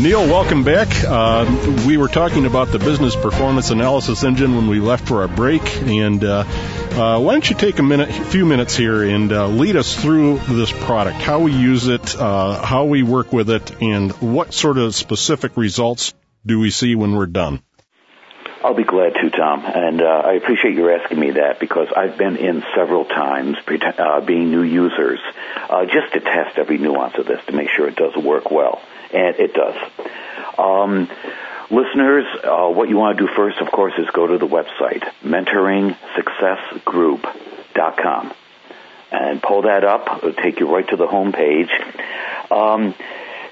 Neil, welcome back. Uh, we were talking about the business performance analysis engine when we left for our break, and uh, uh, why don't you take a minute, a few minutes here, and uh, lead us through this product, how we use it, uh, how we work with it, and what sort of specific results do we see when we're done? I'll be glad to, Tom, and uh, I appreciate you asking me that because I've been in several times, uh, being new users, uh, just to test every nuance of this to make sure it does work well and it does. Um, listeners, uh, what you want to do first, of course, is go to the website, mentoringsuccessgroup.com, and pull that up. It'll take you right to the home page. Um,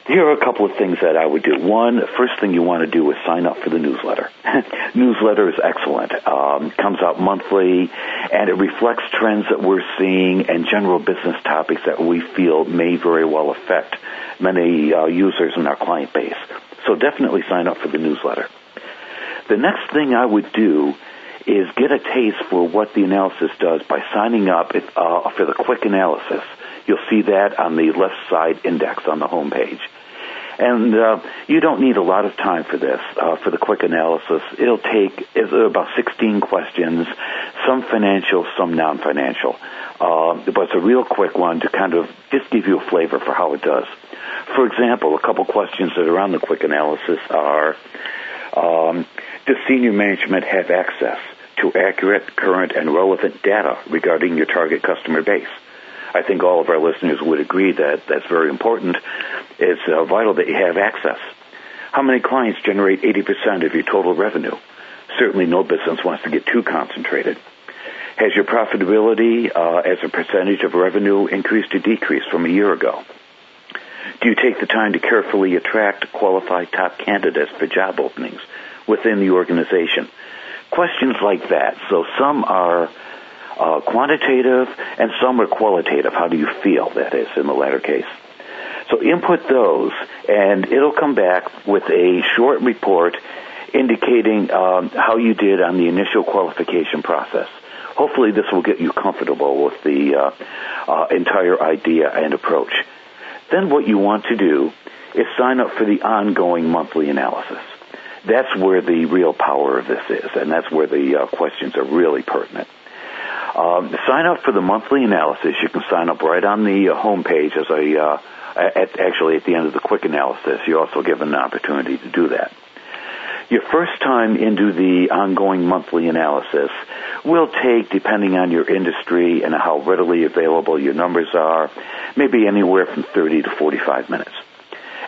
here are a couple of things that I would do. One, first thing you want to do is sign up for the newsletter. newsletter is excellent. Um, comes out monthly, and it reflects trends that we're seeing and general business topics that we feel may very well affect many uh, users in our client base. So definitely sign up for the newsletter. The next thing I would do is get a taste for what the analysis does by signing up uh, for the quick analysis. You'll see that on the left side index on the home page. And uh, you don't need a lot of time for this, uh, for the quick analysis. It'll take about 16 questions, some financial, some non-financial. Uh, but it's a real quick one to kind of just give you a flavor for how it does. For example, a couple questions that are on the quick analysis are, um, does senior management have access to accurate, current, and relevant data regarding your target customer base? I think all of our listeners would agree that that's very important. It's uh, vital that you have access. How many clients generate 80% of your total revenue? Certainly no business wants to get too concentrated. Has your profitability uh, as a percentage of revenue increased or decreased from a year ago? Do you take the time to carefully attract qualified top candidates for job openings within the organization? Questions like that. So some are uh, quantitative and some are qualitative. How do you feel, that is, in the latter case? So input those, and it'll come back with a short report indicating um, how you did on the initial qualification process. Hopefully, this will get you comfortable with the uh, uh, entire idea and approach. Then what you want to do is sign up for the ongoing monthly analysis. That's where the real power of this is, and that's where the uh, questions are really pertinent. Um, sign up for the monthly analysis. You can sign up right on the uh, home page as a, uh, at, actually at the end of the quick analysis. You're also given an opportunity to do that. Your first time into the ongoing monthly analysis will take, depending on your industry and how readily available your numbers are, maybe anywhere from 30 to 45 minutes.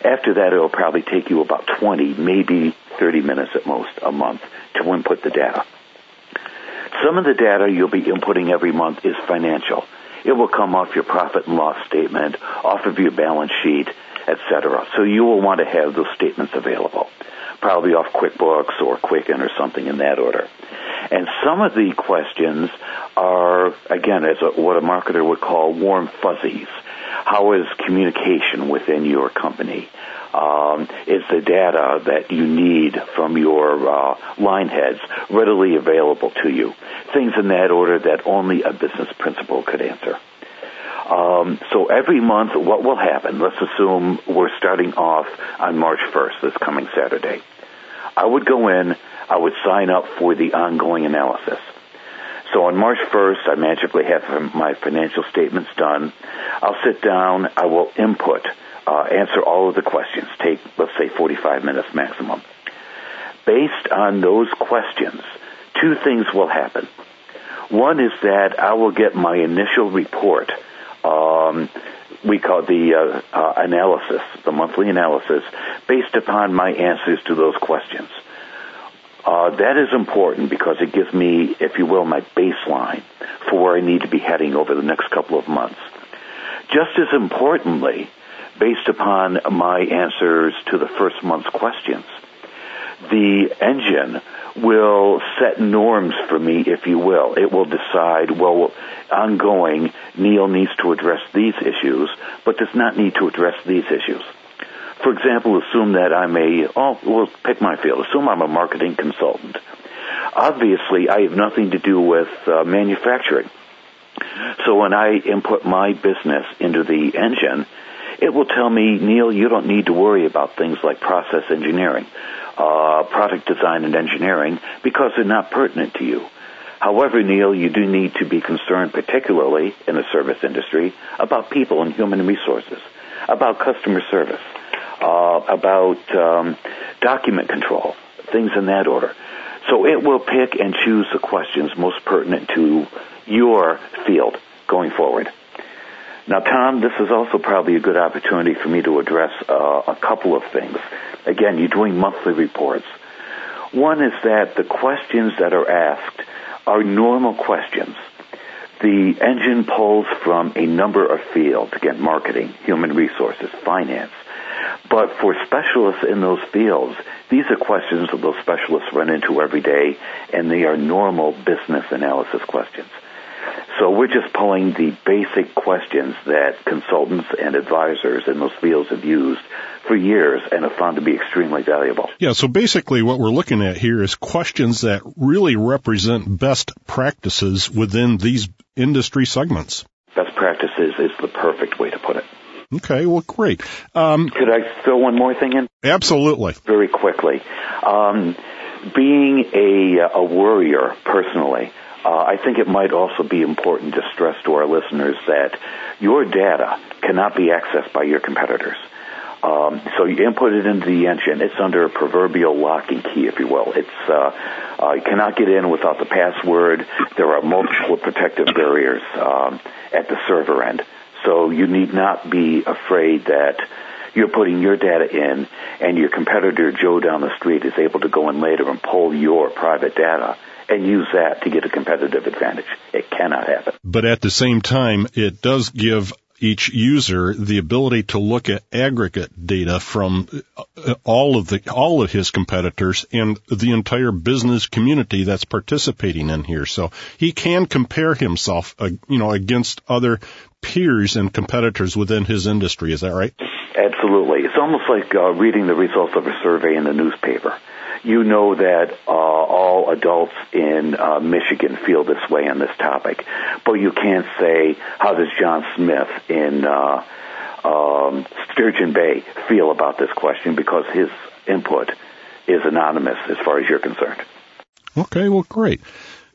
After that, it'll probably take you about 20, maybe 30 minutes at most a month to input the data. Some of the data you'll be inputting every month is financial. It will come off your profit and loss statement, off of your balance sheet, etc. So you will want to have those statements available probably off QuickBooks or Quicken or something in that order. And some of the questions are, again, as a, what a marketer would call warm fuzzies. How is communication within your company? Um, is the data that you need from your uh, line heads readily available to you? Things in that order that only a business principal could answer. Um, so every month, what will happen? Let's assume we're starting off on March 1st, this coming Saturday. I would go in, I would sign up for the ongoing analysis. So on March 1st, I magically have my financial statements done. I'll sit down, I will input, uh, answer all of the questions, take, let's say, 45 minutes maximum. Based on those questions, two things will happen. One is that I will get my initial report um, we call the uh, uh, analysis, the monthly analysis, based upon my answers to those questions. Uh, that is important because it gives me, if you will, my baseline for where I need to be heading over the next couple of months. Just as importantly, based upon my answers to the first month's questions, the engine will set norms for me, if you will. It will decide, well, ongoing, Neil needs to address these issues, but does not need to address these issues. For example, assume that I'm a, oh, well, pick my field. Assume I'm a marketing consultant. Obviously, I have nothing to do with uh, manufacturing. So when I input my business into the engine, It will tell me, Neil, you don't need to worry about things like process engineering, uh, product design and engineering because they're not pertinent to you. However, Neil, you do need to be concerned, particularly in the service industry, about people and human resources, about customer service, uh, about um, document control, things in that order. So it will pick and choose the questions most pertinent to your field going forward. Now, Tom, this is also probably a good opportunity for me to address uh, a couple of things. Again, you're doing monthly reports. One is that the questions that are asked are normal questions. The engine pulls from a number of fields, again, marketing, human resources, finance. But for specialists in those fields, these are questions that those specialists run into every day, and they are normal business analysis questions. So we're just pulling the basic questions that consultants and advisors in those fields have used for years and have found to be extremely valuable. Yeah, so basically what we're looking at here is questions that really represent best practices within these industry segments. Best practices is the perfect way to put it. Okay, well, great. Um, Could I throw one more thing in? Absolutely. Very quickly. Um, being a, a worrier personally, uh, I think it might also be important to stress to our listeners that your data cannot be accessed by your competitors. Um, so you input it into the engine. It's under a proverbial lock and key, if you will. It's uh, uh, you cannot get in without the password. There are multiple protective barriers um, at the server end. So you need not be afraid that you're putting your data in and your competitor Joe down the street is able to go in later and pull your private data and use that to get a competitive advantage. It cannot happen. But at the same time, it does give each user the ability to look at aggregate data from uh, all of the all of his competitors and the entire business community that's participating in here. So he can compare himself, uh, you know, against other peers and competitors within his industry. Is that right? Absolutely. It's almost like uh, reading the results of a survey in the newspaper you know that uh, all adults in uh, Michigan feel this way on this topic, but you can't say how does John Smith in uh, um, Sturgeon Bay feel about this question because his input is anonymous as far as you're concerned. Okay, well, great.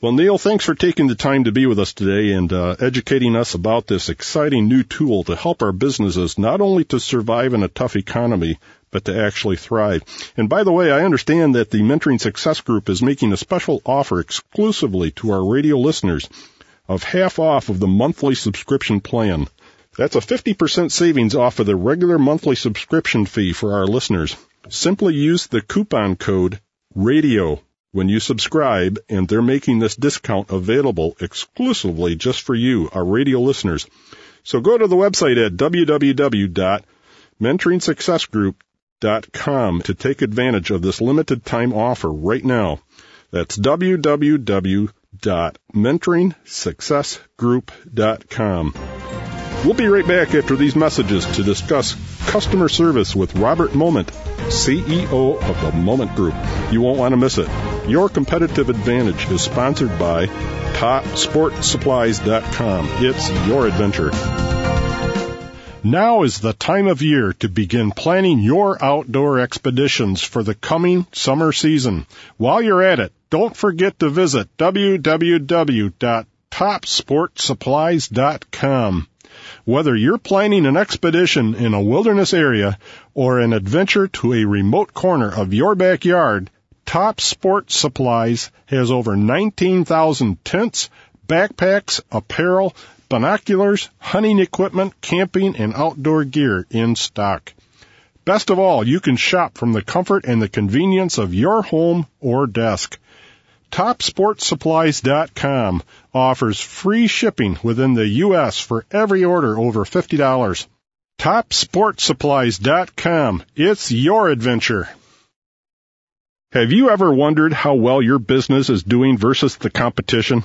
Well, Neil, thanks for taking the time to be with us today and uh, educating us about this exciting new tool to help our businesses not only to survive in a tough economy, but to actually thrive. And by the way, I understand that the Mentoring Success Group is making a special offer exclusively to our radio listeners of half off of the monthly subscription plan. That's a 50% savings off of the regular monthly subscription fee for our listeners. Simply use the coupon code RADIO when you subscribe, and they're making this discount available exclusively just for you, our radio listeners. So go to the website at www.mentoringsuccessgroup.com com to take advantage of this limited time offer right now. That's www.mentoringsuccessgroup.com. We'll be right back after these messages to discuss customer service with Robert Moment, CEO of the Moment Group. You won't want to miss it. Your competitive advantage is sponsored by TopSportSupplies.com. It's your adventure. Now is the time of year to begin planning your outdoor expeditions for the coming summer season. While you're at it, don't forget to visit www.topsportsupplies.com. Whether you're planning an expedition in a wilderness area or an adventure to a remote corner of your backyard, Top Sport Supplies has over 19,000 tents, backpacks, apparel, binoculars, hunting equipment, camping, and outdoor gear in stock. Best of all, you can shop from the comfort and the convenience of your home or desk. TopSportsSupplies.com offers free shipping within the U.S. for every order over $50. TopSportsSupplies.com. It's your adventure. Have you ever wondered how well your business is doing versus the competition?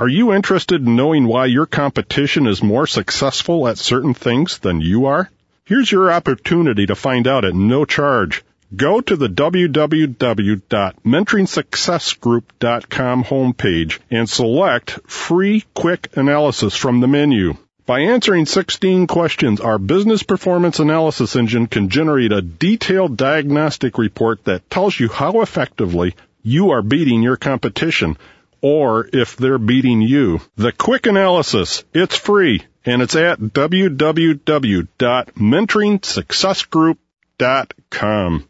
Are you interested in knowing why your competition is more successful at certain things than you are? Here's your opportunity to find out at no charge. Go to the www.mentoringsuccessgroup.com homepage and select free quick analysis from the menu. By answering 16 questions, our business performance analysis engine can generate a detailed diagnostic report that tells you how effectively you are beating your competition or if they're beating you. The quick analysis, it's free and it's at www.mentoringsuccessgroup.com.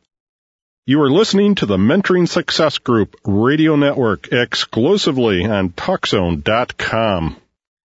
You are listening to the Mentoring Success Group radio network exclusively on TalkZone.com.